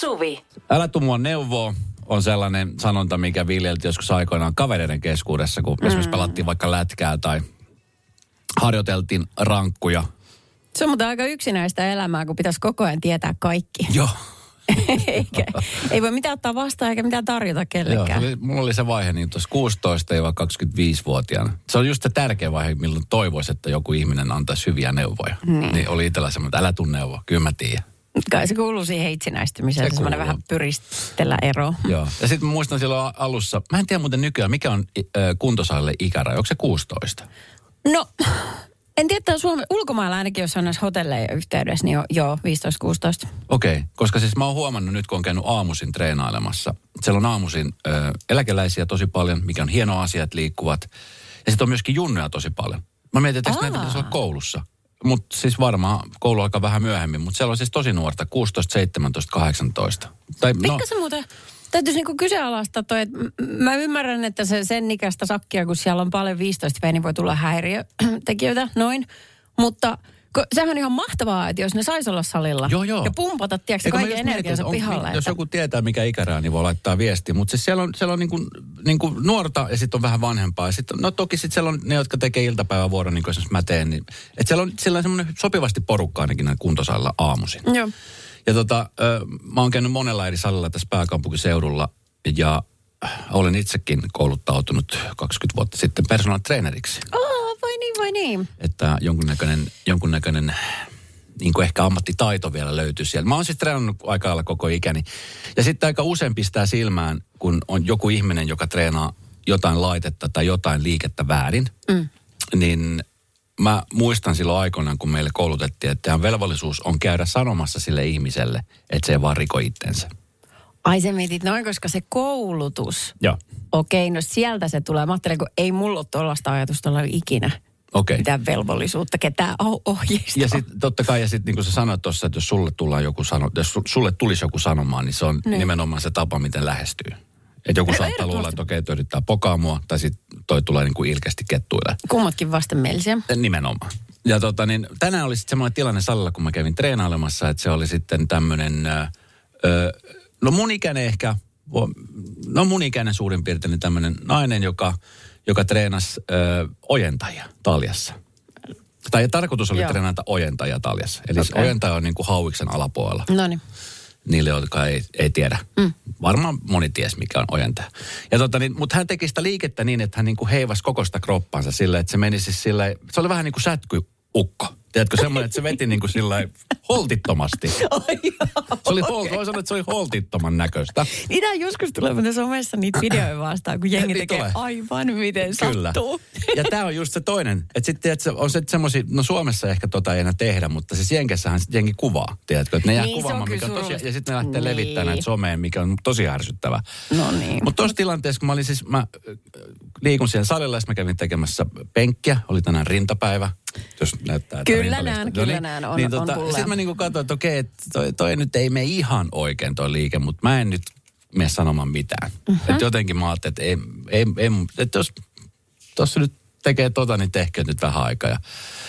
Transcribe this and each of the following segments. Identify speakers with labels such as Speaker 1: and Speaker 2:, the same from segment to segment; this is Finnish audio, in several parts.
Speaker 1: Suvi.
Speaker 2: Älä tuu mua neuvoa on sellainen sanonta, mikä viljeltiin joskus aikoinaan kavereiden keskuudessa, kun mm. esimerkiksi pelattiin vaikka lätkää tai harjoiteltiin rankkuja.
Speaker 3: Se on mutta aika yksinäistä elämää, kun pitäisi koko ajan tietää kaikki.
Speaker 2: Joo.
Speaker 3: Eikä, ei voi mitään ottaa vastaan eikä mitään tarjota
Speaker 2: Joo,
Speaker 3: kellekään.
Speaker 2: oli, mulla oli se vaihe niin tuossa 16-25-vuotiaana. Se on just se tärkeä vaihe, milloin toivoisi, että joku ihminen antaisi hyviä neuvoja. Niin, niin oli itsellä semmoinen, että älä tuu neuvoa, kyllä mä tiedän.
Speaker 3: Kai se kuuluu siihen itsenäistymiseen,
Speaker 2: Se
Speaker 3: semmoinen vähän pyristellä ero.
Speaker 2: Joo. Ja sitten muistan silloin alussa, mä en tiedä muuten nykyään, mikä on äh, kuntosalille ikäraja, onko se 16?
Speaker 3: No, en tiedä, että Suomen ulkomailla ainakin, jos on näissä hotelleja yhteydessä, niin jo, joo, 15-16.
Speaker 2: Okei, okay, koska siis mä oon huomannut nyt, kun on käynyt aamuisin treenailemassa. Siellä on aamuisin ö, eläkeläisiä tosi paljon, mikä on hieno asia, että liikkuvat. Ja sitten on myöskin junnuja tosi paljon. Mä mietin, että näitä pitäisi olla koulussa. Mutta siis varmaan koulu aika vähän myöhemmin. Mutta siellä on siis tosi nuorta, 16, 17, 18. Tai, no,
Speaker 3: Pikkasen muuten täytyisi niinku kyseenalaistaa toi, että mä ymmärrän, että se sen ikäistä sakkia, kun siellä on paljon 15 niin voi tulla häiriötekijöitä, noin. Mutta ko, sehän on ihan mahtavaa, että jos ne sais olla salilla
Speaker 2: Joo, joo.
Speaker 3: ja pumpata, tiedätkö, kaiken
Speaker 2: just mietin,
Speaker 3: energiansa
Speaker 2: että on-
Speaker 3: pihalle.
Speaker 2: Jos joku tietää, mikä ikäraja, niin voi laittaa viestiä. Mutta siis siellä on, siellä on niin kuin, niin kuin nuorta ja sitten on vähän vanhempaa. Ja sit, no toki sitten siellä on ne, jotka tekee iltapäivävuoron, niin kuin esimerkiksi mä teen. Niin, että siellä on, siellä on semmoinen sopivasti porukka ainakin näin kuntosalilla aamuisin.
Speaker 3: Joo.
Speaker 2: Ja tota, mä oon käynyt monella eri salilla tässä pääkaupunkiseudulla ja olen itsekin kouluttautunut 20 vuotta sitten personal traineriksi.
Speaker 3: Oh, niin, vai niin.
Speaker 2: Että jonkunnäköinen, jonkunnäköinen niin kuin ehkä ammattitaito vielä löytyy siellä. Mä oon siis treenannut aika lailla koko ikäni. Ja sitten aika usein pistää silmään, kun on joku ihminen, joka treenaa jotain laitetta tai jotain liikettä väärin, mm. niin mä muistan silloin aikoinaan, kun meille koulutettiin, että teidän velvollisuus on käydä sanomassa sille ihmiselle, että se ei vaan riko itsensä.
Speaker 3: Ai sä mietit noin, koska se koulutus,
Speaker 2: Joo.
Speaker 3: okei, no sieltä se tulee. Mä ajattelen, kun ei mulla ole tuollaista ajatusta ole ikinä
Speaker 2: Okei.
Speaker 3: mitään velvollisuutta, ketään oh- ohjeistaa.
Speaker 2: Ja sitten totta kai, ja sitten niin kuin sä sanoit tuossa, että jos sulle, tullaan joku sano, jos su- sulle tulisi joku sanomaan, niin se on
Speaker 3: Niin.
Speaker 2: nimenomaan se tapa, miten lähestyy. Että joku
Speaker 3: No,
Speaker 2: saattaa luulla, että okei, toi yrittää pokaa mua, tai sitten toi tulee niin kuin ilkeästi kettuille.
Speaker 3: Kummatkin vastenmielisiä.
Speaker 2: Nimenomaan. Ja tota, niin, tänään oli sitten semmoinen tilanne salilla, kun mä kävin treenailemassa, että se oli sitten tämmöinen, no mun ikäinen ehkä, no mun ikäinen suurin piirtein niin tämmöinen nainen, joka, joka treenasi ö, ojentajia taljassa. Tai tarkoitus oli
Speaker 3: Joo.
Speaker 2: treenata ojentajia taljassa. Eli okay. Ojentaja on niin kuin hauiksen alapuolella
Speaker 3: No niin.
Speaker 2: niille, jotka ei, ei tiedä. Mm. Varmaan moni ties, mikä on ojentaja. Ja tota, niin, mutta hän teki sitä liikettä niin, että hän niin kuin heivasi koko sitä kroppansa silleen, että se meni siis silleen, se oli vähän niin kuin sätkyukko. Tiedätkö, semmoinen, että se veti niin kuin sillä holtittomasti. Se oli, hol, voi sanoa, että se oli holtittoman näköistä.
Speaker 3: Niitä joskus tulee muuten somessa niitä videoja vastaan, kun jengi
Speaker 2: Niin
Speaker 3: tekee
Speaker 2: tulee.
Speaker 3: aivan miten
Speaker 2: Kyllä.
Speaker 3: sattuu.
Speaker 2: Ja tämä on just se toinen. Että sitten että se on se semmoisia, no Suomessa ehkä tota ei enää tehdä, mutta siis Jenkessähän sit jengi kuvaa, tiedätkö? Että ne jää
Speaker 3: Niin,
Speaker 2: kuvaamaan, mikä on tosi, ja sitten ne lähtee
Speaker 3: Niin.
Speaker 2: levittämään näitä someen, mikä on tosi ärsyttävää.
Speaker 3: No niin.
Speaker 2: Mutta tuossa tilanteessa, kun mä olin siis, mä äh, liikun siellä salilla, ja mä kävin tekemässä penkkiä, oli tänään rintapäivä, jos näyttää.
Speaker 3: Kyllä näen,
Speaker 2: No
Speaker 3: kyllä
Speaker 2: niin,
Speaker 3: näen, on-
Speaker 2: niin
Speaker 3: on pulleja.
Speaker 2: Sitten mä niinku katsoin, että okei, että toi, toi nyt ei mene ihan oikein toi liike, mutta mä en nyt mene sanomaan mitään.
Speaker 3: Mhm.
Speaker 2: Mm-hmm. Että jotenkin mä ajattelin, että, ei, ei, ei, että jos tuossa nyt tekee tota, niin tehkö nyt vähän aikaa.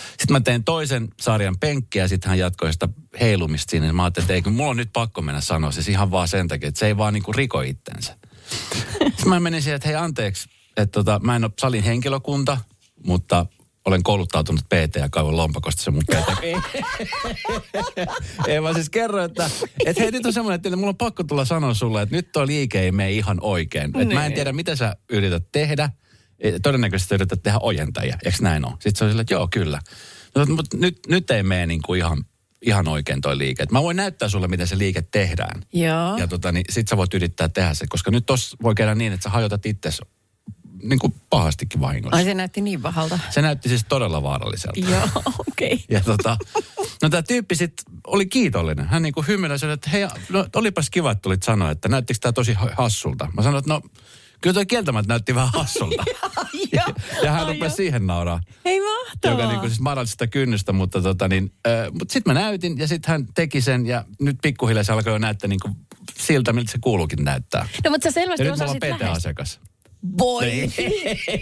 Speaker 2: Sitten mä tein toisen sarjan penkkiä ja sitten hän jatkoi sitä heilumista siinä. Mä ajattelin, että ei, kun mulla on nyt pakko mennä sanoa, siis ihan vaan sen takia, että se ei vaan niinku riko itsensä. Sitten mä menin siihen, että hei anteeksi, että tota, mä en ole salin henkilökunta, mutta olen kouluttautunut PT ja kaivoin lompakosta se mun PT. ei mä siis kerro, että, että hei nyt on semmoinen, että mulla on pakko tulla sanoa sulle, että nyt tuo liike ei mene ihan oikein. Että mä en
Speaker 3: Niin.
Speaker 2: tiedä, mitä sä yrität tehdä. E, Todennäköisesti yrität tehdä ojentajia, eikö näin ole? Sitten se on silleen, että joo, kyllä. No, mutta nyt, nyt ei mene niin kuin ihan, ihan oikein toi liike. Et mä voin näyttää sulle, miten se liike tehdään.
Speaker 3: Joo.
Speaker 2: Ja tota, niin sit sä voit yrittää tehdä se, koska nyt tossa voi käydä niin, että sä hajotat itses niin kuin pahastikin vahingossa.
Speaker 3: Ai se näytti niin pahalta.
Speaker 2: Se näytti siis todella vaaralliselta.
Speaker 3: Joo, okei. Okay.
Speaker 2: Ja tota, no tämä tyyppi sitten oli kiitollinen. Hän niinku hymyili ja sanoi, että hei, no olipas kiva, että tulit sanoa, että näyttikö tämä tosi hassulta. Mä sanoin, että no kyllä toi kieltämättä näytti vähän hassulta. ja, ja hän rupesi siihen nauraa.
Speaker 3: Ei mahtavaa.
Speaker 2: Joka niinku siis madalsi sitä kynnystä, mutta tota niin, äh, mut sitten mä näytin ja sitten hän teki sen ja nyt pikkuhiljaa se alkoi jo näyttää niinku siltä, miltä se kuuluukin näyttää.
Speaker 3: No mutta sä selvästi
Speaker 2: Ja nyt
Speaker 3: osasit lähestyä.
Speaker 2: PT-asiakas.
Speaker 3: Voi
Speaker 2: Ei,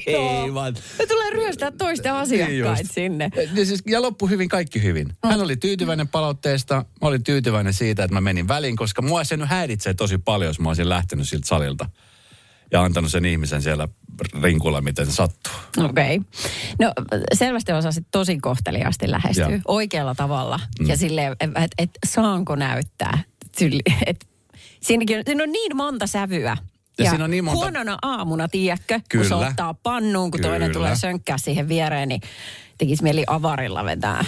Speaker 2: ei vaan.
Speaker 3: Me tulee ryöstää toisten asiakkaita
Speaker 2: Niin
Speaker 3: sinne.
Speaker 2: Ja, siis, ja loppu hyvin, kaikki hyvin. Hän oli tyytyväinen palautteesta. Mä olin tyytyväinen siitä, että mä menin väliin, koska mua se nyt häiritsee tosi paljon, jos mä olisin lähtenyt siltä salilta. Ja antanut sen ihmisen siellä rinkulla, miten se sattuu.
Speaker 3: Okei. Okay. No selvästi osasit tosi kohteliaasti lähestyä
Speaker 2: Joo.
Speaker 3: oikealla tavalla. Mm. Ja silleen, että et, et, saanko näyttää. Syli, et, siinäkin on, siinä on niin monta sävyä.
Speaker 2: Ja siinä on niin monta-
Speaker 3: Huonona aamuna, tiedätkö, kun se ottaa pannuun, kun toinen
Speaker 2: Kyllä.
Speaker 3: tulee sönkkää siihen viereen, niin tekisi mieli avarilla vetää.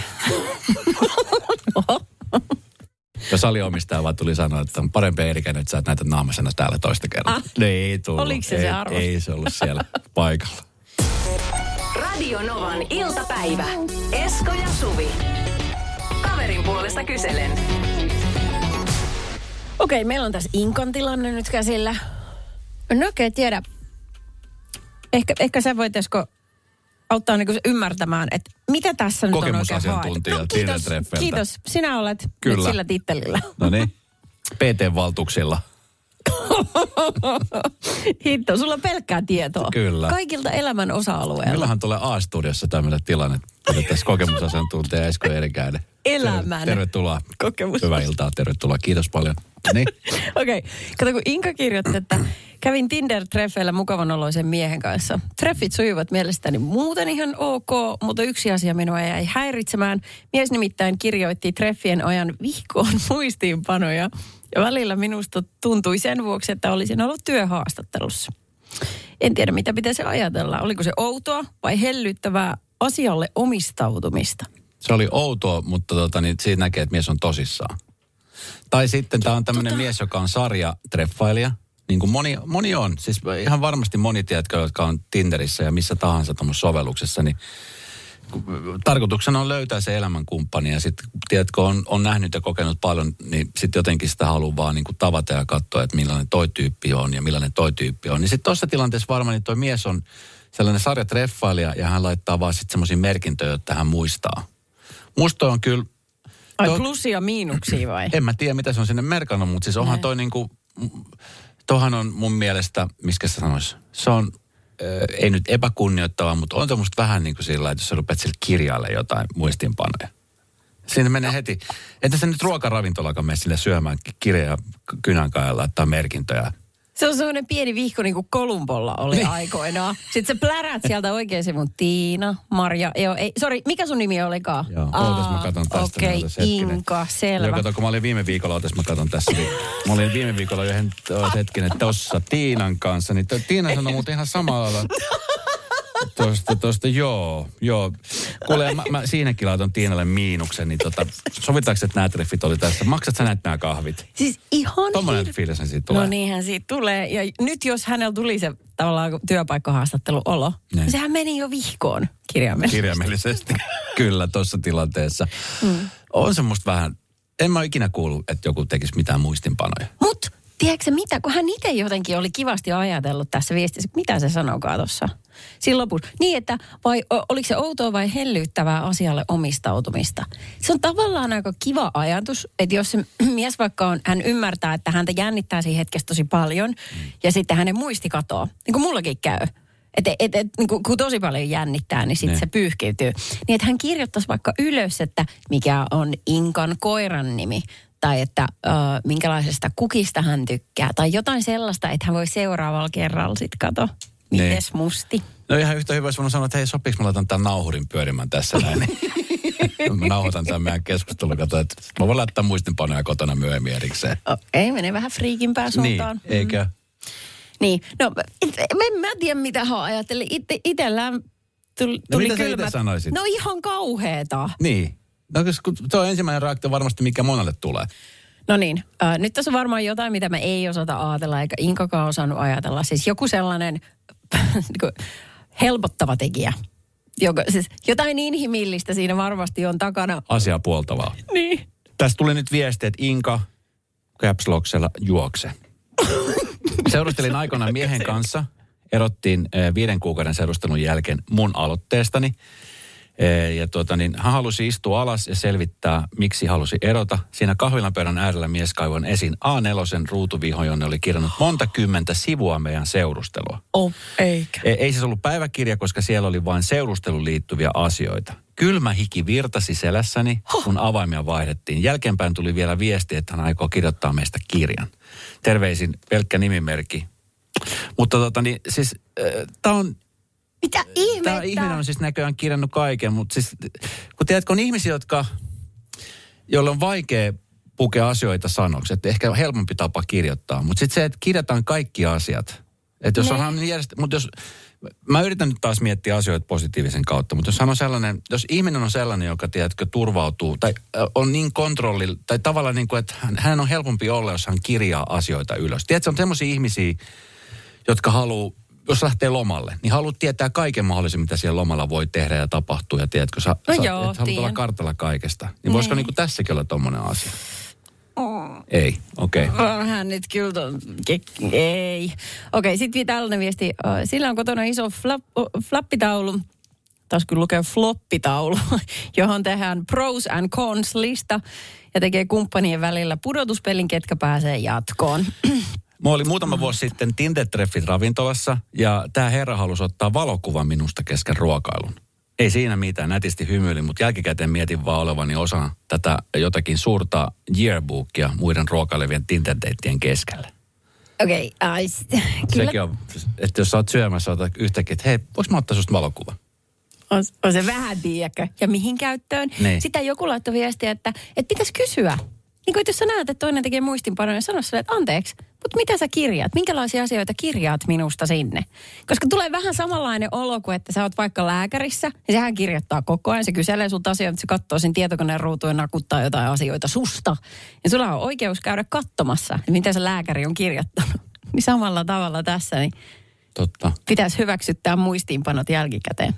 Speaker 2: Ja salinomistaja vaan tuli sanoa, että on parempi Erikäinen, että sä et näytä naamasena täällä toista kertaa.
Speaker 3: Ah.
Speaker 2: No ei tullut.
Speaker 3: Oliko se
Speaker 2: ei,
Speaker 3: se arvostus?
Speaker 2: Ei se ollut siellä paikalla.
Speaker 1: Radio Novan iltapäivä. Esko ja Suvi. Kaverin puolesta kyselen.
Speaker 3: Okei, meillä on tässä Inkan tilanne nyt käsillä. No okei, tiedä. Ehkä, ehkä sä voit, Esko, auttaa niinku ymmärtämään, että mitä tässä nyt on oikein
Speaker 2: Kokemusasiantuntija
Speaker 3: haettu. No, kiitos, kiitos. Sinä olet
Speaker 2: Kyllä.
Speaker 3: nyt sillä tittelillä.
Speaker 2: No niin. PT-valtuuksilla.
Speaker 3: Hitto, sulla on pelkkää tietoa.
Speaker 2: Kyllä.
Speaker 3: Kaikilta elämän osa-alueilla.
Speaker 2: Milloinhan tulee A-studiossa tämmöinen tilanne, että tässä kokemusasiantuntija Esko Erikäinen.
Speaker 3: Elämän
Speaker 2: Tervetuloa.
Speaker 3: kokemus.
Speaker 2: Hyvää iltaa, tervetuloa. Kiitos paljon. Niin.
Speaker 3: Okei, okay. kato kun Inka kirjoitti, että kävin Tinder-treffeillä mukavan oloisen miehen kanssa. Treffit sujuvat mielestäni muuten ihan ok, mutta yksi asia minua jäi häiritsemään. Mies nimittäin kirjoitti treffien ajan vihkoon muistiinpanoja. Ja välillä minusta tuntui sen vuoksi, että olisin ollut työhaastattelussa. En tiedä, mitä pitäisi ajatella. Oliko se outoa vai hellyttävää asialle omistautumista?
Speaker 2: Se oli outoa, mutta tota, niin siitä näkee, että mies on tosissaan. Tai sitten tämä on tämmöinen mies, joka on sarjatreffailija. Niin kuin moni, moni on. Siis ihan varmasti moni, tiedätkö, jotka on Tinderissä ja missä tahansa tuommoisessa sovelluksessa, niin tarkoituksena on löytää se elämänkumppani ja sitten, tiedätkö, on, on nähnyt ja kokenut paljon, niin sitten jotenkin sitä haluaa vaan niin kuin tavata ja katsoa, että millainen toi tyyppi on ja millainen toi tyyppi on. Niin sitten tuossa tilanteessa varmaan niin toi mies on sellainen sarjatreffailija ja hän laittaa vaan sitten semmoisia merkintöjä, että hän muistaa. Musta on kyllä
Speaker 3: Ai
Speaker 2: Joo.
Speaker 3: plusia ja miinuksia vai?
Speaker 2: en mä tiedä, mitä se on sinne merkannut, mutta siis onhan
Speaker 3: Näin.
Speaker 2: toi niinku, tohan on mun mielestä, miskä sä sanois, se on, ei nyt epäkunnioittava, mutta on musta vähän niin kuin sillä, että jos sä rupeat sillä kirjailla jotain muistiinpanoja. Siinä menee heti, että sä nyt ruokaravintolakaan mene sille syömään kirjaa kynän ja laittaa merkintöjä.
Speaker 3: Se on semmoinen pieni vihko niin kuin Kolumbolla oli niin. aikoinaan. Sitten sä plärät sieltä oikein se mun Tiina, Marja, joo, ei, sori, mikä sun nimi olikaan?
Speaker 2: Joo, ootas mä katon tästä.
Speaker 3: Okei,
Speaker 2: hetkinen.
Speaker 3: Inka, selvä.
Speaker 2: Joo, kato, kun mä olin viime viikolla, ootas mä katon tässä. Niin, mä olin viime viikolla ootas hetkinen tossa Tiinan kanssa, niin Tiina sanoi muuten ihan samalla Tuosta, tuosta, joo, joo. Kuule, mä, mä siinäkin laitan Tiinalle miinuksen, niin tota, sovitaanko, että nämä treffit oli tässä? Maksat sä näitä nämä kahvit?
Speaker 3: Siis ihan
Speaker 2: Tuommoinen
Speaker 3: hir-
Speaker 2: fiilis siitä tulee.
Speaker 3: No niinhän siitä tulee. Ja nyt jos hänellä tuli se tavallaan työpaikkahaastatteluolo,
Speaker 2: Niin.
Speaker 3: niin. sehän meni jo vihkoon kirjaimellisesti.
Speaker 2: Kirjaimellisesti. Kyllä, tuossa tilanteessa. Mm. On se musta vähän, en mä ikinä kuullut, että joku tekisi mitään muistinpanoja.
Speaker 3: Mut, tiedätkö mitä, kun hän itse jotenkin oli kivasti ajatellut tässä viestissä, mitä se sanokaa tuossa siinä lopussa. Niin, että vai oliko se outoa vai hellyttävää asialle omistautumista. Se on tavallaan aika kiva ajatus, että jos se mies vaikka on, hän ymmärtää, että häntä jännittää siinä hetkessä tosi paljon, ja sitten hänen muisti katoo, niin kuin mullakin käy. Että et, et, niin kun, kun tosi paljon jännittää, niin sitten
Speaker 2: Niin.
Speaker 3: se pyyhkiytyy. Niin että hän kirjoittaisi vaikka ylös, että mikä on Inkan koiran nimi. Tai että ö, minkälaisesta kukista hän tykkää. Tai jotain sellaista, että hän voi seuraavalla kerralla sitten kato.
Speaker 2: Niin.
Speaker 3: Mites musti?
Speaker 2: No ihan yhtä hyvä, jos voinut sanoa, että hei, sopiiko mä laitan tämän nauhurin pyörimään tässä näin. Niin mä nauhoitan tämän meidän keskustelun, kato, että mä voin laittaa muistinpanoja kotona myöhemmin erikseen.
Speaker 3: Ei, menee vähän friikimpää suuntaan.
Speaker 2: Niin, eikö?
Speaker 3: Niin, no et- en mä tiedä mitä hän ajatteli. Ite, itellään tuli,
Speaker 2: No
Speaker 3: tuli
Speaker 2: mitä sä
Speaker 3: kylmät.
Speaker 2: sanoisit?
Speaker 3: No ihan kauheeta.
Speaker 2: Niin. No, koska se on ensimmäinen reaktio varmasti, mikä monelle tulee.
Speaker 3: No niin, äh, nyt tässä on varmaan jotain, mitä me ei osata ajatella, eikä Inkakaan osannut ajatella. Siis joku sellainen niinku, helpottava tekijä. Joka, siis jotain inhimillistä siinä varmasti on takana.
Speaker 2: Asiaa puoltavaa.
Speaker 3: Niin.
Speaker 2: Tästä tuli nyt viesti, että Inka Caps Locksella juokse. Seurustelin aikoinaan miehen kanssa. Erottiin eh, viiden kuukauden seurustelun jälkeen mun aloitteestani. Eh, Ja tuota, niin hän halusi istua alas ja selvittää, miksi halusi erota. Siinä kahvilan pöydän äärellä mies kaivon esiin A4 ruutuviho, jonne oli kirjannut monta kymmentä sivua meidän seurustelua.
Speaker 3: Oh, eikä.
Speaker 2: E- Ei siis ollut päiväkirja, koska siellä oli vain seurusteluun liittyviä asioita. Kylmä hiki virtasi selässäni, kun avaimia vaihdettiin. Jälkeenpäin tuli vielä viesti, että hän aikoo kirjoittaa meistä kirjan. Terveisin pelkkä nimimerkki. Mutta tota niin, siis äh, tämä on,
Speaker 3: Mitä ihmettä?
Speaker 2: tämä ihminen on siis näköjään kirjannut kaiken, mutta siis kun tiedätkö, on ihmisiä, jotka, joille on vaikea pukea asioita sanoksi, että ehkä helpompi tapa kirjoittaa. Mutta sitten se, että kirjataan kaikki asiat. Että jos
Speaker 3: Ne.
Speaker 2: onhan järjest... mutta jos, mä yritän nyt taas miettiä asioita positiivisen kautta, mutta jos hän on sellainen, jos ihminen on sellainen, joka tiedätkö, turvautuu tai on niin kontrolli, tai tavallaan niin kuin, että hän, on helpompi olla, jos hän kirjaa asioita ylös. Tiedätkö, on semmoisia ihmisiä, jotka haluaa, jos lähtee lomalle, niin haluat tietää kaiken mahdollisen, mitä siellä lomalla voi tehdä ja tapahtuu. Ja tiedätkö, sä,
Speaker 3: No
Speaker 2: sä
Speaker 3: joo,
Speaker 2: et haluat olla kartalla kaikesta. Niin voisiko niin kuin tässäkin olla tommonen asia? Ei, okei. Okay.
Speaker 3: Vähän nyt kyllä, ton, ke- ei. Okei, sitten tällainen viesti. Sillä on kotona iso flap, flappitaulu, taas kyllä lukee floppitaulu, johon tehdään pros and cons lista ja tekee kumppanien välillä pudotuspelin, ketkä pääsee jatkoon.
Speaker 2: Mulla oli muutama vuosi sitten Tinder-treffit ravintolassa ja tämä herra halusi ottaa valokuvan minusta kesken ruokailun. Ei siinä mitään, nätisti hymyilin, mutta jälkikäteen mietin vaan olevani osa tätä jotakin suurta yearbookia muiden ruokailevien tinder keskellä.
Speaker 3: Okei, ai, s- kyllä
Speaker 2: Sekin on, että jos sä oot syömässä, otat yhtäkkiä, että hei, voiko mä ottaa susta valokuva?
Speaker 3: on, on se vähän, tiedäkö, ja mihin käyttöön.
Speaker 2: Niin.
Speaker 3: Sitten joku laittoi viestiä, että, että pitäisi kysyä. Niin kuin, että jos sä näet, että toinen tekee muistinpanoja, niin sano sille, että anteeksi, mutta mitä sä kirjaat? Minkälaisia asioita kirjaat minusta sinne? Koska tulee vähän samanlainen olo kuin, että sä oot vaikka lääkärissä, ja sehän kirjoittaa koko ajan. Se kyselee sulta asioita, se katsoo sen tietokoneen ruutuun ja nakuttaa jotain asioita susta. Ja sulla on oikeus käydä katsomassa, että mitä se lääkäri on kirjoittanut. Niin samalla tavalla tässä, niin
Speaker 2: Totta.
Speaker 3: pitäisi hyväksyttää muistiinpanot jälkikäteen.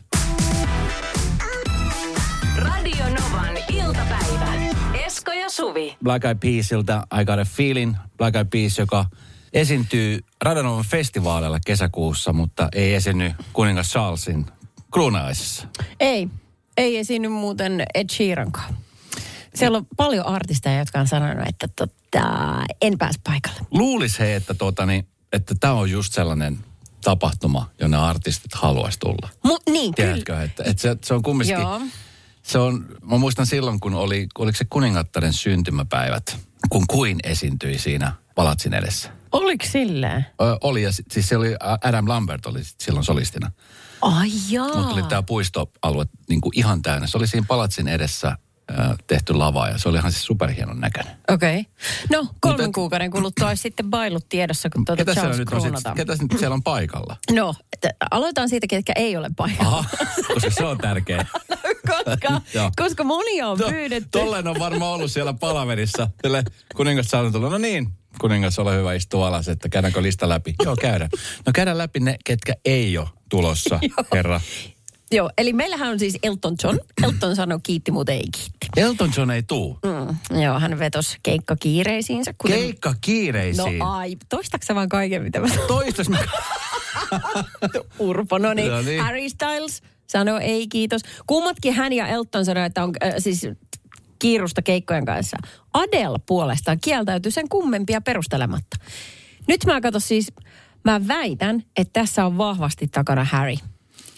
Speaker 1: Radio Novan iltapäivä. Suvi.
Speaker 2: Black Eyed Peasilta I Got a Feeling. Black Eyed Peas, joka esiintyy Radanovan festivaaleilla kesäkuussa, mutta ei esiinny kuningas Charlesin kruunaisessa.
Speaker 3: Ei, ei esiinny muuten Ed Sheerankaan. Siellä on paljon artisteja, jotka on sanonut, että tota, en pääse paikalle.
Speaker 2: Luulisi he, että tota, niin, että tämä on just sellainen tapahtuma, jonne artistit haluaisi tulla.
Speaker 3: Mu- niin, kyllä.
Speaker 2: Tiedätkö, että, että se, se on kumminkin,
Speaker 3: Joo.
Speaker 2: Se on, mä muistan silloin, kun oli, oliko se kuningattaren syntymäpäivät, kun Queen esiintyi siinä palatsin edessä.
Speaker 3: Oliko silleen?
Speaker 2: Ö, oli, ja sit- siis se oli, Adam Lambert oli sit silloin solistina.
Speaker 3: Ai jaa.
Speaker 2: Mutta oli tämä puistoalue niin kuin ihan täynnä. Se oli siinä palatsin edessä tehty lava ja se oli ihan siis superhienon näköinen.
Speaker 3: Okei. Okay. No, kolmen
Speaker 2: Mutta-
Speaker 3: kuukauden kuluttua olisi sitten bailut tiedossa, kun tuota
Speaker 2: Ketä siellä,
Speaker 3: Charles
Speaker 2: nyt on sit, ketä nyt siellä on paikalla?
Speaker 3: No, et, aloitetaan siitä, ketkä ei ole paikalla.
Speaker 2: Aha, koska se on tärkeä.
Speaker 3: koska,
Speaker 2: Joo.
Speaker 3: koska monia on
Speaker 2: To-
Speaker 3: pyydetty.
Speaker 2: Tolleen on varmaan ollut siellä palaverissa. Tälle kuningas saanut tulla, no niin, kuningas, ole hyvä, istua alas, että käydäänkö lista läpi? Joo, käydään. No käydään läpi ne, ketkä ei ole tulossa, herra.
Speaker 3: Joo, eli meillähän on siis Elton John. Elton sanoi kiitti, mutta ei kiitti.
Speaker 2: Elton John ei tuu.
Speaker 3: Mm, joo, hän vetosi keikka kiireisiinsä. Kuten...
Speaker 2: Keikka kiireisiin.
Speaker 3: No ai, toistaks sä vaan kaiken, mitä mä
Speaker 2: Toistas mä...
Speaker 3: Urpo. No niin,
Speaker 2: No niin.
Speaker 3: Harry Styles sanoi ei kiitos. Kummatkin hän ja Elton sanoi, että on äh, siis kiirusta keikkojen kanssa. Adele puolestaan kieltäytyi sen kummempia perustelematta. Nyt mä katson siis, mä väitän, että tässä on vahvasti takana Harry.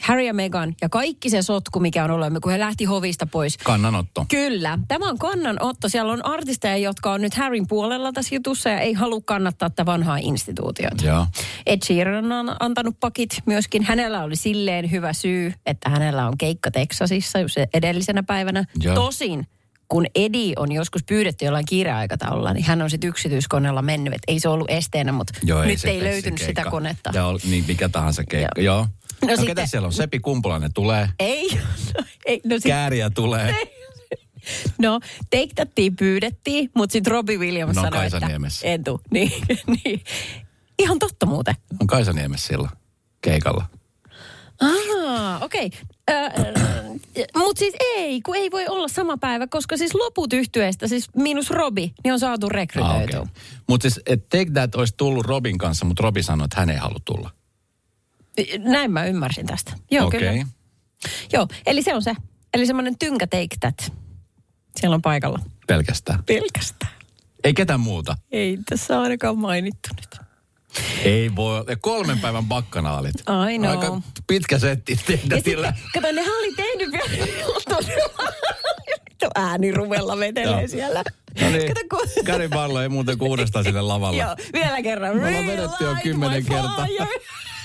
Speaker 3: Harry ja Meghan ja kaikki se sotku, mikä on ollut, kun he lähti hovista pois.
Speaker 2: Kannanotto.
Speaker 3: Kyllä. Tämä on kannanotto. Siellä on artisteja, jotka on nyt Harryn puolella tässä jutussa ja ei halua kannattaa tätä vanhaa instituutiota.
Speaker 2: Joo.
Speaker 3: Ed Sheeran on antanut pakit myöskin. Hänellä oli silleen hyvä syy, että hänellä on keikka Texasissa just edellisenä päivänä.
Speaker 2: Joo.
Speaker 3: Tosin, kun Edi on joskus pyydetty jollain kiireaikataululla, niin hän on sitten yksityiskoneella mennyt. Et ei se ollut esteenä, mutta
Speaker 2: Joo,
Speaker 3: nyt
Speaker 2: se
Speaker 3: ei
Speaker 2: Tessin
Speaker 3: löytynyt
Speaker 2: keikka.
Speaker 3: sitä konetta.
Speaker 2: Oli, niin mikä tahansa keikka. Joo.
Speaker 3: Joo.
Speaker 2: No,
Speaker 3: No
Speaker 2: no
Speaker 3: sitten-
Speaker 2: ketä siellä on? Sepi Kumpulainen tulee.
Speaker 3: Ei, no, ei, no sit,
Speaker 2: Kääriä tulee.
Speaker 3: No, Take Thatia pyydettiin, mutta sitten Robbie Williams
Speaker 2: No,
Speaker 3: sanoi,
Speaker 2: Kaisaniemessä.
Speaker 3: että en tuu. Niin, niin. Ihan totta muuten.
Speaker 2: On Kaisaniemessä sillä keikalla.
Speaker 3: Ah, okei. Okay. Mutta siis ei, kun ei voi olla sama päivä, koska siis loput yhtyeestä, siis miinus Robi, niin on saatu rekrytoitua.
Speaker 2: okay. Mutta siis et Take That olisi tullut Robin kanssa, mutta Robi sanoi, että hän ei halua tulla.
Speaker 3: Näin mä ymmärsin tästä. Joo,
Speaker 2: Okei.
Speaker 3: kyllä. Joo, eli se on se. Eli semmoinen tynkä take that. Siellä on paikalla.
Speaker 2: Pelkästään.
Speaker 3: Pelkästään.
Speaker 2: Ei ketään muuta.
Speaker 3: Ei tässä ainakaan mainittu nyt.
Speaker 2: Ei voi. Ja kolmen päivän bakkanaalit.
Speaker 3: I know.
Speaker 2: Aika pitkä setti tehdä
Speaker 3: Ja
Speaker 2: sillä.
Speaker 3: sitten, kato, nehän oli tehnyt vielä todella... Tuo ääni ruvella vetelee siellä.
Speaker 2: No niin,
Speaker 3: kun...
Speaker 2: Kari Pallo ei muuten kuin uudestaan sille lavalle.
Speaker 3: Joo, vielä kerran.
Speaker 2: Me ollaan vedetty jo kymmenen kertaa.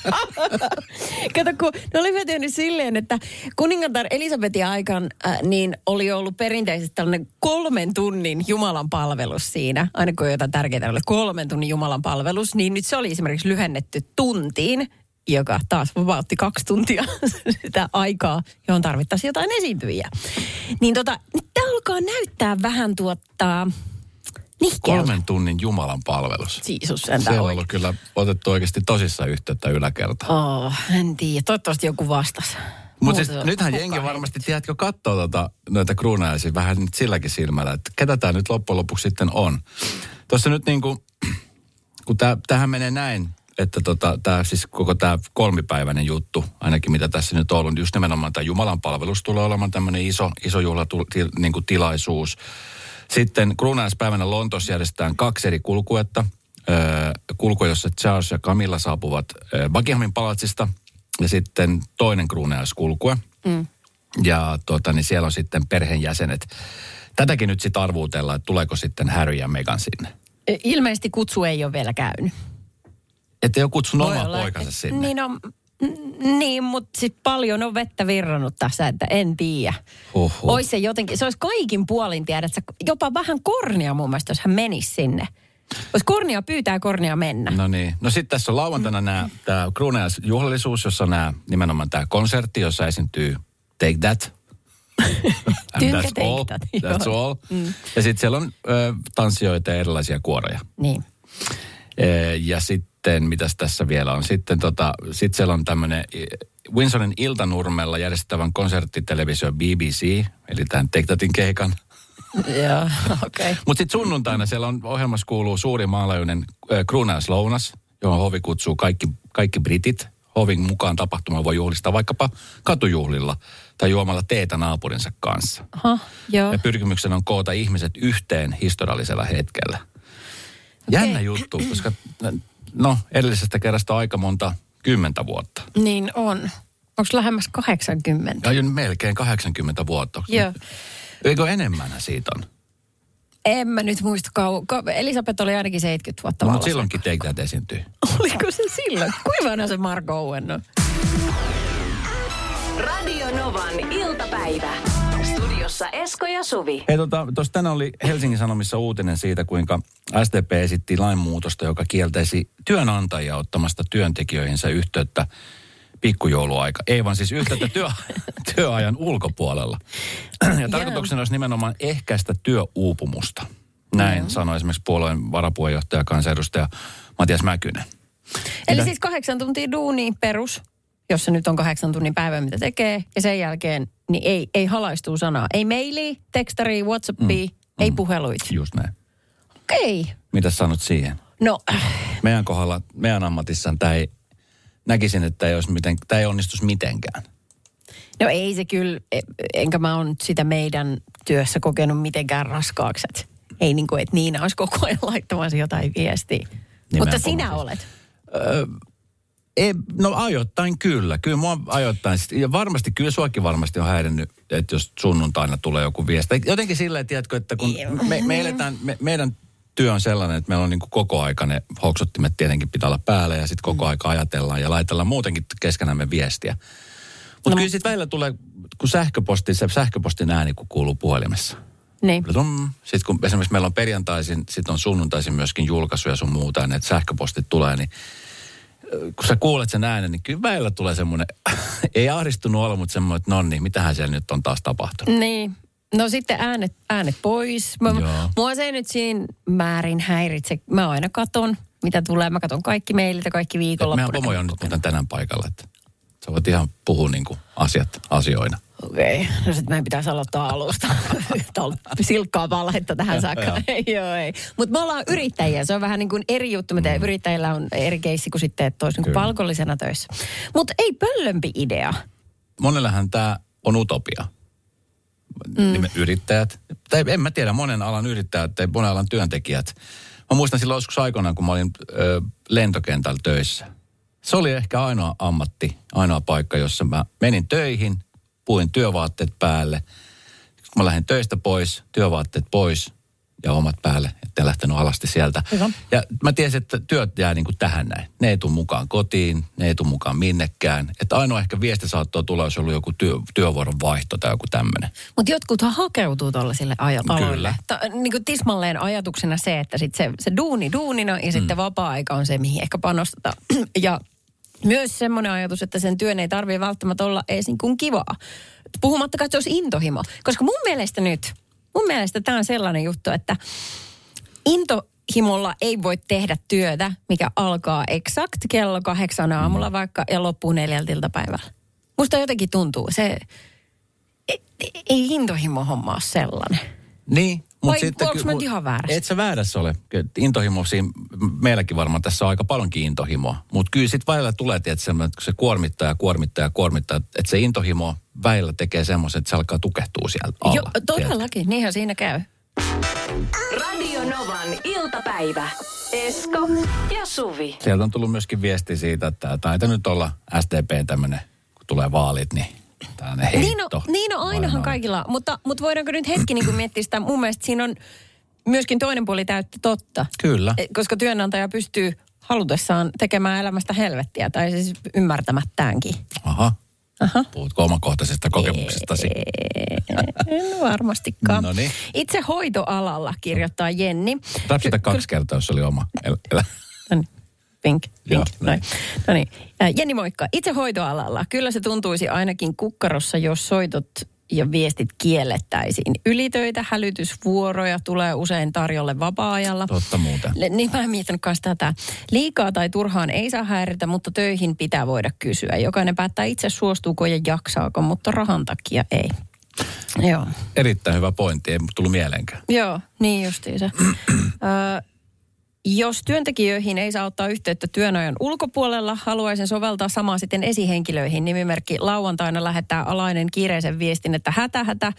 Speaker 3: Kato, kun ne oli vetänyt silleen, että kuningatar Elisabetin aikaan äh, niin oli ollut perinteisesti tällainen kolmen tunnin Jumalan palvelus siinä. Aina kun jotain tärkeää oli kolmen tunnin Jumalan palvelus, niin nyt se oli esimerkiksi lyhennetty tuntiin joka taas vapautti kaksi tuntia sitä aikaa, johon tarvittaisiin jotain esiintyjiä. Niin tota, tämä alkaa näyttää vähän tuottaa nihkeältä.
Speaker 2: Kolmen tunnin Jumalan palvelus.
Speaker 3: Siisus
Speaker 2: Se
Speaker 3: sentään
Speaker 2: on ollut kyllä otettu oikeasti tosissaan yhteyttä yläkerta.
Speaker 3: Oh, en tiedä. Toivottavasti joku vastasi.
Speaker 2: Mutta siis
Speaker 3: se
Speaker 2: nythän jengi varmasti, tiedätkö, katsoo tota, noita kruunajaisia vähän nyt silläkin silmällä, että ketä tämä nyt loppujen lopuksi sitten on. Tuossa nyt niin kuin, kun tää, tähän menee näin, että tota, tämä siis koko tämä kolmipäiväinen juttu, ainakin mitä tässä nyt on ollut, just nimenomaan tämä Jumalan palvelus tulee olemaan tämmöinen iso, iso juhlatilaisuus. Niin kuin tilaisuus. Sitten kruunajaispäivänä Lontossa järjestetään kaksi eri kulkuetta. Öö, kulku, jossa Charles ja Camilla saapuvat öö, Buckinghamin palatsista ja sitten toinen kruunajaiskulkue. Mm. Ja tota, niin siellä on sitten perheenjäsenet. Tätäkin nyt sitten arvuutellaan, että tuleeko sitten Harry ja Meghan sinne.
Speaker 3: Ilmeisesti kutsu ei ole vielä käynyt.
Speaker 2: Että ei ole kutsunut omaa poikansa sinne.
Speaker 3: Niin, on, niin mutta sitten paljon on vettä virrannut tässä, että en tiedä. Ois se jotenkin, se olisi kaikin puolin tiedä, että jopa vähän kornia mun mielestä, jos hän menisi sinne. Olisi kornia pyytää kornia mennä.
Speaker 2: No niin. No sitten tässä on lauantaina nämä, tämä kruunajaisjuhlallisuus, jossa on nämä, nimenomaan tämä konsertti, jossa esiintyy Take That. And that's
Speaker 3: Take
Speaker 2: all.
Speaker 3: That,
Speaker 2: That's
Speaker 3: joo.
Speaker 2: all. Ja sitten siellä on ö, tanssijoita ja erilaisia kuoroja.
Speaker 3: Niin.
Speaker 2: Ee, Ja sitten, mitäs tässä vielä on? Sitten tota, sit siellä on tämmöinen Windsorin iltanurmella järjestettävän konserttitelevisio BBC, eli tämän Take Thatin keikan.
Speaker 3: Joo, okei. Okay.
Speaker 2: Mutta sitten sunnuntaina siellä on ohjelmassa kuuluu suuri maanlaajuinen äh, kruunaislounas, johon hovi kutsuu kaikki, kaikki britit. Hovin mukaan tapahtuma voi juhlistaa vaikkapa katujuhlilla tai juomalla teetä naapurinsa kanssa.
Speaker 3: Aha, joo.
Speaker 2: Ja pyrkimyksenä on koota ihmiset yhteen historiallisella hetkellä. Jännä juttu, koska no edellisestä kerrasta aika monta kymmentä vuotta.
Speaker 3: Niin on. Onko lähemmäs 80?
Speaker 2: Ja jo melkein 80 vuotta.
Speaker 3: Joo.
Speaker 2: Eikö enemmän siitä on?
Speaker 3: En mä nyt muista kau... ka- Elisabeth oli ainakin 70 vuotta
Speaker 2: No, mutta silloinkin Take That esiintyi.
Speaker 3: Oliko se silloin? Kuinka vanha se Marko Owen on?
Speaker 1: Radio Novan iltapäivä. Studiossa Esko ja Suvi.
Speaker 2: Hei, tuossa tota, tänään oli Helsingin Sanomissa uutinen siitä, kuinka SDP esitti lainmuutosta, joka kieltäisi työnantajia ottamasta työntekijöihinsä yhteyttä pikkujouluaika. Ei vaan siis yhteyttä työ, työajan ulkopuolella. Ja tarkoituksena olisi nimenomaan ehkäistä työuupumusta. Näin sanoi esimerkiksi puolueen varapuheenjohtaja, kansanedustaja Matias Mäkynen.
Speaker 3: Eli
Speaker 2: Mitä?
Speaker 3: siis kahdeksan tuntia duuni perus, jos se nyt on kahdeksan tunnin päivä, mitä tekee. Ja sen jälkeen niin ei, ei halaistuu sanaa. Ei maili, tekstari, whatsappia, mm. ei puheluit.
Speaker 2: Just näin.
Speaker 3: Okei. Okay.
Speaker 2: Mitä sanot siihen?
Speaker 3: No,
Speaker 2: Meidän kohdalla, meidän ammatissaan tämä ei, näkisin, että ei, olisi miten, tämä ei onnistuisi mitenkään.
Speaker 3: no ei se kyllä, e- enkä mä nyt sitä meidän työssä kokenut mitenkään raskaaksi. Ei niin kuin, että Niina olisi koko ajan laittamassa jotain viestiä. Mutta sinä
Speaker 2: siis.
Speaker 3: olet.
Speaker 2: Ei, no ajoittain kyllä. Kyllä mua ajoittain. Ja varmasti, kyllä suakin varmasti on häirinnyt, että jos sunnuntaina tulee joku viesti. Jotenkin silleen, tiedätkö, että kun me, me eletään, me, meidän työ on sellainen, että meillä on niin koko aika ne hoksottimet tietenkin pitää olla päällä ja sitten koko aika ajatellaan ja laitellaan muutenkin keskenämme viestiä. Mutta no. kyllä sitten välillä tulee, kun sähköposti, se sähköpostin ääni kun kuuluu puhelimessa.
Speaker 3: Niin.
Speaker 2: Sitten kun esimerkiksi meillä on perjantaisin, sitten on sunnuntaisin myöskin julkaisuja sun muuta, ja ne sähköpostit tulee, niin kun sä kuulet sen äänen, niin kyllä välillä tulee semmoinen, ei ahdistunut olla, mutta semmoinen, että no niin, mitähän siellä nyt on taas tapahtunut.
Speaker 3: Niin. No sitten äänet, äänet pois. Mä,
Speaker 2: Joo.
Speaker 3: mua se ei nyt siinä määrin häiritse. Mä aina katon, mitä tulee. Mä katon kaikki mailit ja kaikki viikonloppuna.
Speaker 2: Meidän pomoja on nyt muuten tänään paikalla, että sä voit ihan puhua niin kuin asiat asioina.
Speaker 3: Okei, okay. no sitten meidän pitäisi aloittaa alusta. Tämä on silkkaa valhetta tähän saakka. Joo, ei. Mutta me ollaan yrittäjiä, se on vähän niin kuin eri juttu. Me mm. Yrittäjillä on eri keissi kuin sitten, että olisi niin palkollisena töissä. Mutta ei pöllömpi idea.
Speaker 2: Monellähän tämä on utopia. mm. yrittäjät, tai en mä tiedä, monen alan yrittäjät tai monen alan työntekijät. Mä muistan silloin joskus aikoinaan, kun mä olin ö, lentokentällä töissä. Se oli ehkä ainoa ammatti, ainoa paikka, jossa mä menin töihin, puin työvaatteet päälle. Kun mä lähdin töistä pois, työvaatteet pois ja omat päälle, ettei lähtenyt alasti sieltä.
Speaker 3: Hyvä.
Speaker 2: Ja mä tiesin, että työt jää niin kuin tähän näin. Ne ei tule mukaan kotiin, ne ei tule mukaan minnekään. Että ainoa ehkä viesti saattoi tulla, jos ollut joku työ, työvuoron vaihto tai joku tämmöinen.
Speaker 3: Mutta jotkuthan hakeutuu tuollaisille
Speaker 2: Kyllä.
Speaker 3: aloille. Ta, niin kuin tismalleen ajatuksena se, että sit se, se duuni duunina ja sitten vapaa-aika on se, mihin ehkä panostetaan. ja myös semmoinen ajatus, että sen työn ei tarvitse välttämättä olla edes niin kuin kivaa. Puhumattakaan, että se olisi intohimo. Koska mun mielestä nyt, mun mielestä tämä on sellainen juttu, että intohimolla ei voi tehdä työtä, mikä alkaa eksakt kello kahdeksan aamulla vaikka ja loppuu neljältä iltapäivällä. Musta jotenkin tuntuu, se ei, ei intohimo homma ole sellainen.
Speaker 2: Niin.
Speaker 3: Vai
Speaker 2: Mut sitten
Speaker 3: onks
Speaker 2: ky-
Speaker 3: mä nyt ihan väärässä?
Speaker 2: Et sä väärässä ole. Kyllä Intohimo siinä, meilläkin varmaan tässä on aika paljonkin intohimoa. Mutta kyllä sitten välillä tulee, että semmoinen, että se kuormittaa ja kuormittaa ja kuormittaa. Että se intohimo välillä tekee semmoisen, että se alkaa tukehtua sieltä alla.
Speaker 3: Joo, todellakin, niinhän siinä käy.
Speaker 1: Radio Novan iltapäivä. Esko ja Suvi.
Speaker 2: Sieltä on tullut myöskin viesti siitä, että taitaa nyt olla SDP tämmöinen, kun tulee vaalit, niin tämmöinen heitto.
Speaker 3: Niin on, niin on ainahan kaikilla, mutta, mutta voidaanko nyt hetki niin miettiä sitä, mun mielestä siinä on myöskin toinen puoli täyttä totta.
Speaker 2: Kyllä.
Speaker 3: E, Koska työnantaja pystyy halutessaan tekemään elämästä helvettiä, tai siis ymmärtämättäänkin.
Speaker 2: Aha.
Speaker 3: Aha.
Speaker 2: Puhutko omakohtaisesta kokemuksestasi?
Speaker 3: En varmastikaan.
Speaker 2: Noniin.
Speaker 3: Itse hoitoalalla kirjoittaa Jenni.
Speaker 2: Tarvitsetko kaksi kertaa, jos oli oma el- elä?
Speaker 3: Niin. Pink,
Speaker 2: Joo,
Speaker 3: pink. Noin. No niin. Äh, Jenni moikka. Itse hoitoalalla. Kyllä se tuntuisi ainakin kukkarossa, jos soitot ja viestit kiellettäisiin. Ylitöitä, hälytysvuoroja tulee usein tarjolle vapaa-ajalla.
Speaker 2: Totta muuten.
Speaker 3: Le- Niin mä en miettinyt kanssa tätä. Liikaa tai turhaan ei saa häiritä, mutta töihin pitää voida kysyä. Jokainen päättää itse suostuuko ja jaksaako, mutta rahan takia ei. Joo.
Speaker 2: Erittäin hyvä pointti, ei tullut mieleenkään.
Speaker 3: Joo, niin justiinsa. Ö, jos työntekijöihin ei saa ottaa yhteyttä työnajan ulkopuolella, haluaisin soveltaa samaa sitten esihenkilöihin. Nimimerkki lauantaina lähettää alainen kiireisen viestin, että hätä, hätä,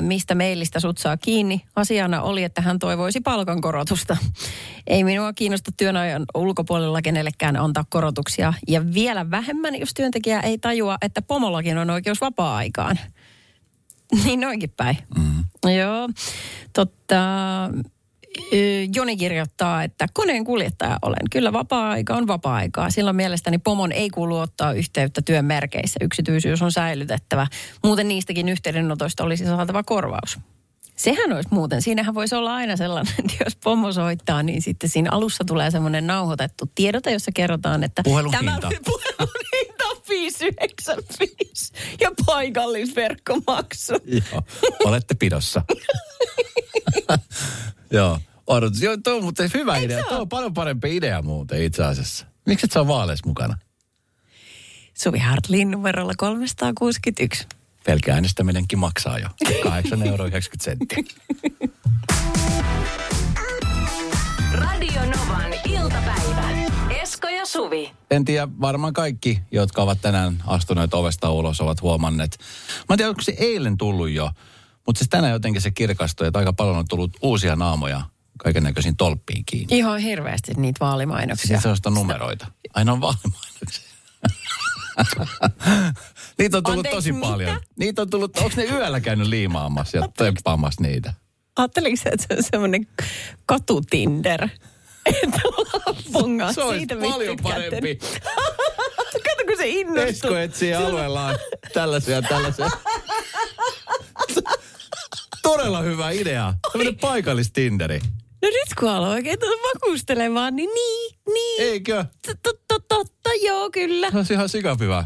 Speaker 3: mistä mailista sut saa kiinni. Asiana oli, että hän toivoisi palkankorotusta. Ei minua kiinnosta työnajan ulkopuolella kenellekään antaa korotuksia. Ja vielä vähemmän, jos työntekijä ei tajua, että pomollakin on oikeus vapaa-aikaan. Niin noinkin päin. Mm. Joo, totta. Joni kirjoittaa, että koneen kuljettaja olen. Kyllä vapaa-aika on vapaa-aikaa. Silloin mielestäni pomon ei kuulu ottaa yhteyttä työn merkeissä. Yksityisyys on säilytettävä. Muuten niistäkin yhteydenotoista olisi saatava korvaus. Sehän olisi muuten, siinähän voisi olla aina sellainen, että jos pomo soittaa, niin sitten siinä alussa tulee semmoinen nauhoitettu tiedote, jossa kerrotaan, että
Speaker 2: Puhelun
Speaker 3: tämä
Speaker 2: hinta.
Speaker 3: puhelun hinta on 595 ja paikallisverkkomaksu.
Speaker 2: Joo, olette pidossa. Joo, odotus. Joo, tuo on muuten hyvä
Speaker 3: Eikö
Speaker 2: idea. Tuo on paljon parempi idea muuten itse asiassa. Miksi et sä ole vaaleissa mukana?
Speaker 3: Suvi Hartlin numerolla 361.
Speaker 2: Pelkkä äänestäminenkin maksaa jo. 8,90 euroa.
Speaker 1: Radio Novan iltapäivä. Esko ja Suvi.
Speaker 2: En tiedä, varmaan kaikki, jotka ovat tänään astuneet ovesta ulos, ovat huomanneet. Mä en tiedä, onko se eilen tullut jo, mutta siis tänään jotenkin se kirkastui, että aika paljon on tullut uusia naamoja kaiken näköisiin tolppiin kiinni.
Speaker 3: Ihan hirveästi niitä vaalimainoksia.
Speaker 2: Siis sellaista numeroita. Aina on vaalimainoksia. niitä on tullut
Speaker 3: Anteeksi,
Speaker 2: tosi
Speaker 3: mitä?
Speaker 2: paljon. Niitä on tullut, onko ne yöllä käynyt liimaamassa ja temppaamassa niitä?
Speaker 3: Ajatteliko sä, että se on semmoinen katutinder? Että
Speaker 2: Se olisi
Speaker 3: siitä
Speaker 2: paljon parempi.
Speaker 3: Kato, kun se innostuu.
Speaker 2: Esko etsii alueellaan tällaisia, tällaisia. Todella hyvä idea. Tämmöinen paikallistinderi.
Speaker 3: No nyt kun aloin oikein tuota vakuustelemaan, niin niin, niin.
Speaker 2: Eikö?
Speaker 3: Totta, joo, kyllä.
Speaker 2: Se olisi ihan sikapyvä.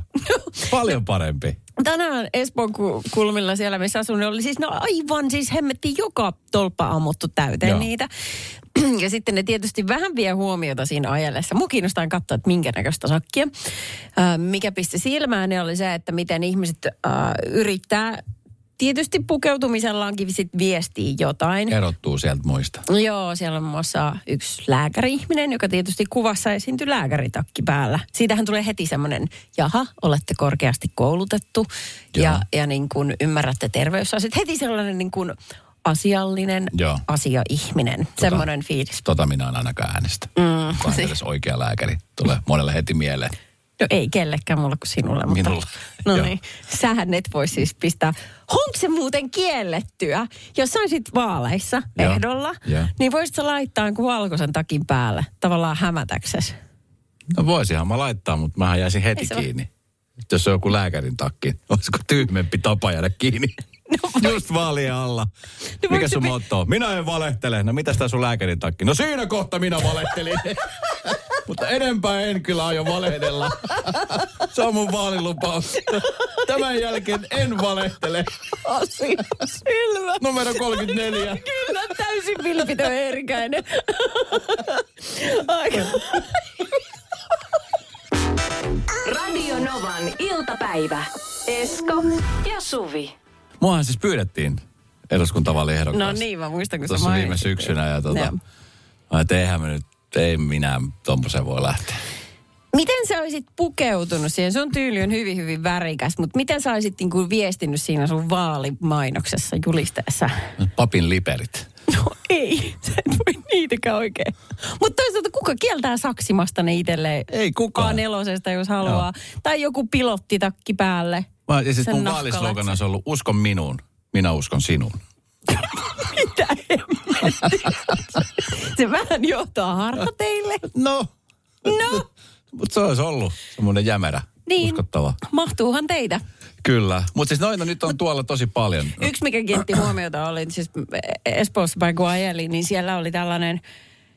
Speaker 2: Paljon parempi.
Speaker 3: Tänään Espoon ku- kulmilla siellä, missä asun, niin oli siis no aivan siis hemmetti joka tolppa ammuttu täyteen
Speaker 2: Joo.
Speaker 3: niitä. Ja sitten ne tietysti vähän vie huomiota siinä ajellessa. Mua kiinnostaa katsoa, että minkä näköistä sakkia. Äh, mikä pisti silmään, niin oli se, että miten ihmiset äh, yrittää tietysti pukeutumisellaankin sit viestii jotain.
Speaker 2: Erottuu sieltä muista.
Speaker 3: Joo, siellä on muun muassa yksi lääkäri-ihminen, joka tietysti kuvassa esiintyy lääkäritakki päällä. Siitähän tulee heti semmoinen, jaha, olette korkeasti koulutettu
Speaker 2: Joo.
Speaker 3: ja, ja niin kuin ymmärrätte terveysasiat. Heti sellainen niin kuin asiallinen
Speaker 2: Joo.
Speaker 3: asia-ihminen, semmoinen fiilis.
Speaker 2: Tota minä en ainakaan äänestä. Mm. Edes oikea lääkäri. Tulee monelle heti mieleen.
Speaker 3: No ei kellekään mulle kuin sinulle, mutta...
Speaker 2: Minulle.
Speaker 3: No niin, sähän et voi siis pistää. Onko se muuten kiellettyä? Jos olisit vaaleissa
Speaker 2: Joo.
Speaker 3: ehdolla,
Speaker 2: Joo.
Speaker 3: niin voisit sä laittaa jonkun valkoisen takin päälle, tavallaan hämätäksesi.
Speaker 2: No voisihan mä laittaa, mutta mä jäisin heti
Speaker 3: Ei se va-
Speaker 2: kiinni. Jos on joku lääkärin takki, olisiko tyhmempi tapa jäädä kiinni? Just vaalien alla. Mikä
Speaker 3: voiko
Speaker 2: sun
Speaker 3: pi-
Speaker 2: motto on? Minä en valehtele. No mitäs tää sun lääkärin takki? No siinä kohta minä valehtelin. Mutta enempää en kyllä aio valehdella. Se on mun vaalilupaus. Tämän jälkeen en valehtele.
Speaker 3: Asia selvä.
Speaker 2: Numero 34.
Speaker 3: Kyllä, täysin vilpitön erikäinen. Aika.
Speaker 1: Radio Novan iltapäivä. Esko ja Suvi.
Speaker 2: Muahan siis pyydettiin eduskuntavaaliehdokkaasta.
Speaker 3: No niin, mä muistan, kun
Speaker 2: Tuossa viime syksynä ja tota,
Speaker 3: Joo.
Speaker 2: mä et eihän me nyt, ei minä tommoseen voi lähteä.
Speaker 3: Miten sä olisit pukeutunut siihen? Sun tyyli on hyvin, hyvin värikäs, mutta miten sä olisit niinku viestinyt siinä sun vaalimainoksessa julisteessa?
Speaker 2: Papin liperit.
Speaker 3: No ei, sä et voi niitäkään oikein. Mutta toisaalta kuka kieltää saksimasta ne itselleen
Speaker 2: Ei kukaan.
Speaker 3: A4, jos haluaa. Tai joku pilottitakki päälle.
Speaker 2: Mä, ja siis mun vaalislogan olisi ollut uskon minuun, minä uskon sinuun.
Speaker 3: Mitä hemmettiä? Se vähän johtaa harhateille.
Speaker 2: No.
Speaker 3: No,
Speaker 2: Mutta se olisi ollut semmoinen jämerä,
Speaker 3: Niin.
Speaker 2: uskottava.
Speaker 3: mahtuuhan teitä.
Speaker 2: Kyllä. Mutta siis noita nyt on tuolla tosi paljon.
Speaker 3: Yksi, mikä kiinnitti huomiota, oli siis Espoossa kun ajelin, niin siellä oli tällainen,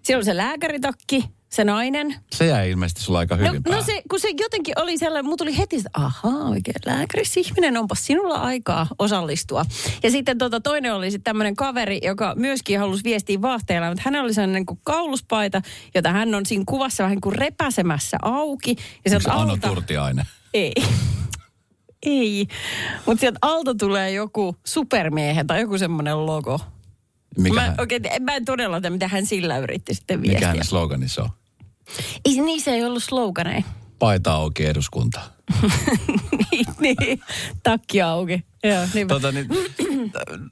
Speaker 3: siellä oli se lääkäritakki, se nainen.
Speaker 2: Se jäi ilmeisesti sulla aika
Speaker 3: No,
Speaker 2: hyvin
Speaker 3: no
Speaker 2: päähän.
Speaker 3: se, kun se jotenkin oli sellainen, mulla tuli heti, että ahaa, oikein lääkärisihminen, onpa sinulla aikaa osallistua. Ja sitten tota, toinen oli sitten tämmöinen kaveri, joka myöskin halusi viestiä vaahteella, mutta hänellä oli sellainen kuin kauluspaita, jota hän on siinä kuvassa vähän kuin repäsemässä auki. Ja
Speaker 2: se
Speaker 3: alta,
Speaker 2: Turtiainen?
Speaker 3: ei. Ei. Mutta sieltä alta tulee joku supermiehen tai joku semmoinen logo.
Speaker 2: Mikä,
Speaker 3: Mä,
Speaker 2: hän,
Speaker 3: oikein, mä en todella tiedä, mitä hän sillä yritti sitten viestiä.
Speaker 2: mikä hänen sloganissa on?
Speaker 3: Ei, se- niissä ei ollut sloganeja.
Speaker 2: Paita auki eduskunta.
Speaker 3: niin, niin. Takki auki. Joo, niin.
Speaker 2: Tota, niin,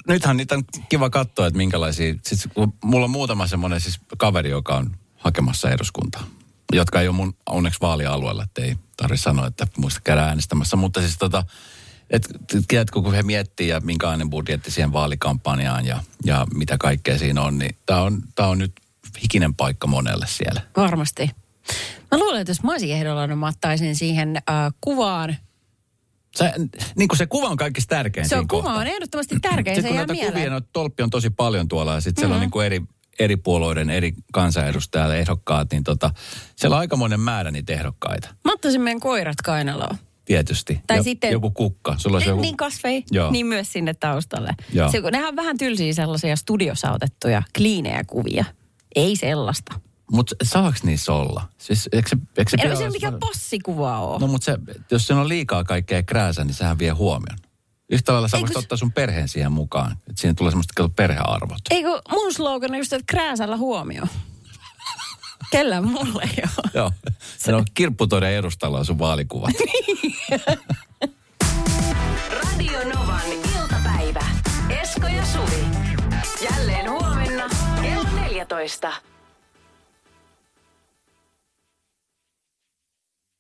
Speaker 2: nythän niitä on kiva katsoa, että minkälaisia... Siis, kun mulla on muutama semmoinen siis kaveri, joka on hakemassa eduskuntaa. Jotka ei ole mun onneksi vaalialueella, että ei tarvitse sanoa, että muista käydä äänestämässä. Mutta siis tota, et, et, tiedätkö, kun he miettii ja minkälainen budjetti siihen vaalikampanjaan ja, ja mitä kaikkea siinä on, niin tämä on, tää on nyt hikinen paikka monelle siellä.
Speaker 3: Varmasti. Mä luulen, että jos mä olisin ehdolla, niin mä ottaisin siihen äh, kuvaan.
Speaker 2: Se, niin kuin se kuva on kaikista tärkein
Speaker 3: Se on kuva on ehdottomasti tärkein, se
Speaker 2: Sitten
Speaker 3: jää
Speaker 2: kuvia, noita tolppi on tosi paljon tuolla ja sitten siellä on niin kuin eri, eri puolueiden eri kansanedustajat ja ehdokkaat, niin tota, siellä on aikamoinen määrä niitä ehdokkaita,
Speaker 3: Mä ottaisin meidän koirat kainaloon.
Speaker 2: tietysti.
Speaker 3: Tai sitten-
Speaker 2: Joku kukka. Sulla olisi
Speaker 3: Niin,
Speaker 2: joku...
Speaker 3: niin kasvei,
Speaker 2: Joo.
Speaker 3: niin myös sinne taustalle.
Speaker 2: Joo.
Speaker 3: Se, nehän on vähän tylsiä sellaisia studiossa otettuja kliinejä kuvia. Ei sellaista.
Speaker 2: Mutta saaks niissä olla? Siis, eikö se, eikö se
Speaker 3: Ei se mikään passikuva ole.
Speaker 2: No mutta jos siinä on liikaa kaikkea krääsää, niin sehän vie huomion. Yhtä lailla sä voisit ottaa sun perheen siihen mukaan. Että siinä tulee semmoista perhearvot.
Speaker 3: Eikö mun slogan on just, että krääsällä huomio? Kellä mulle ei ole.
Speaker 2: Joo. Se on kirpputoiden edustalla on sun vaalikuva.
Speaker 1: iltapäivä. Esko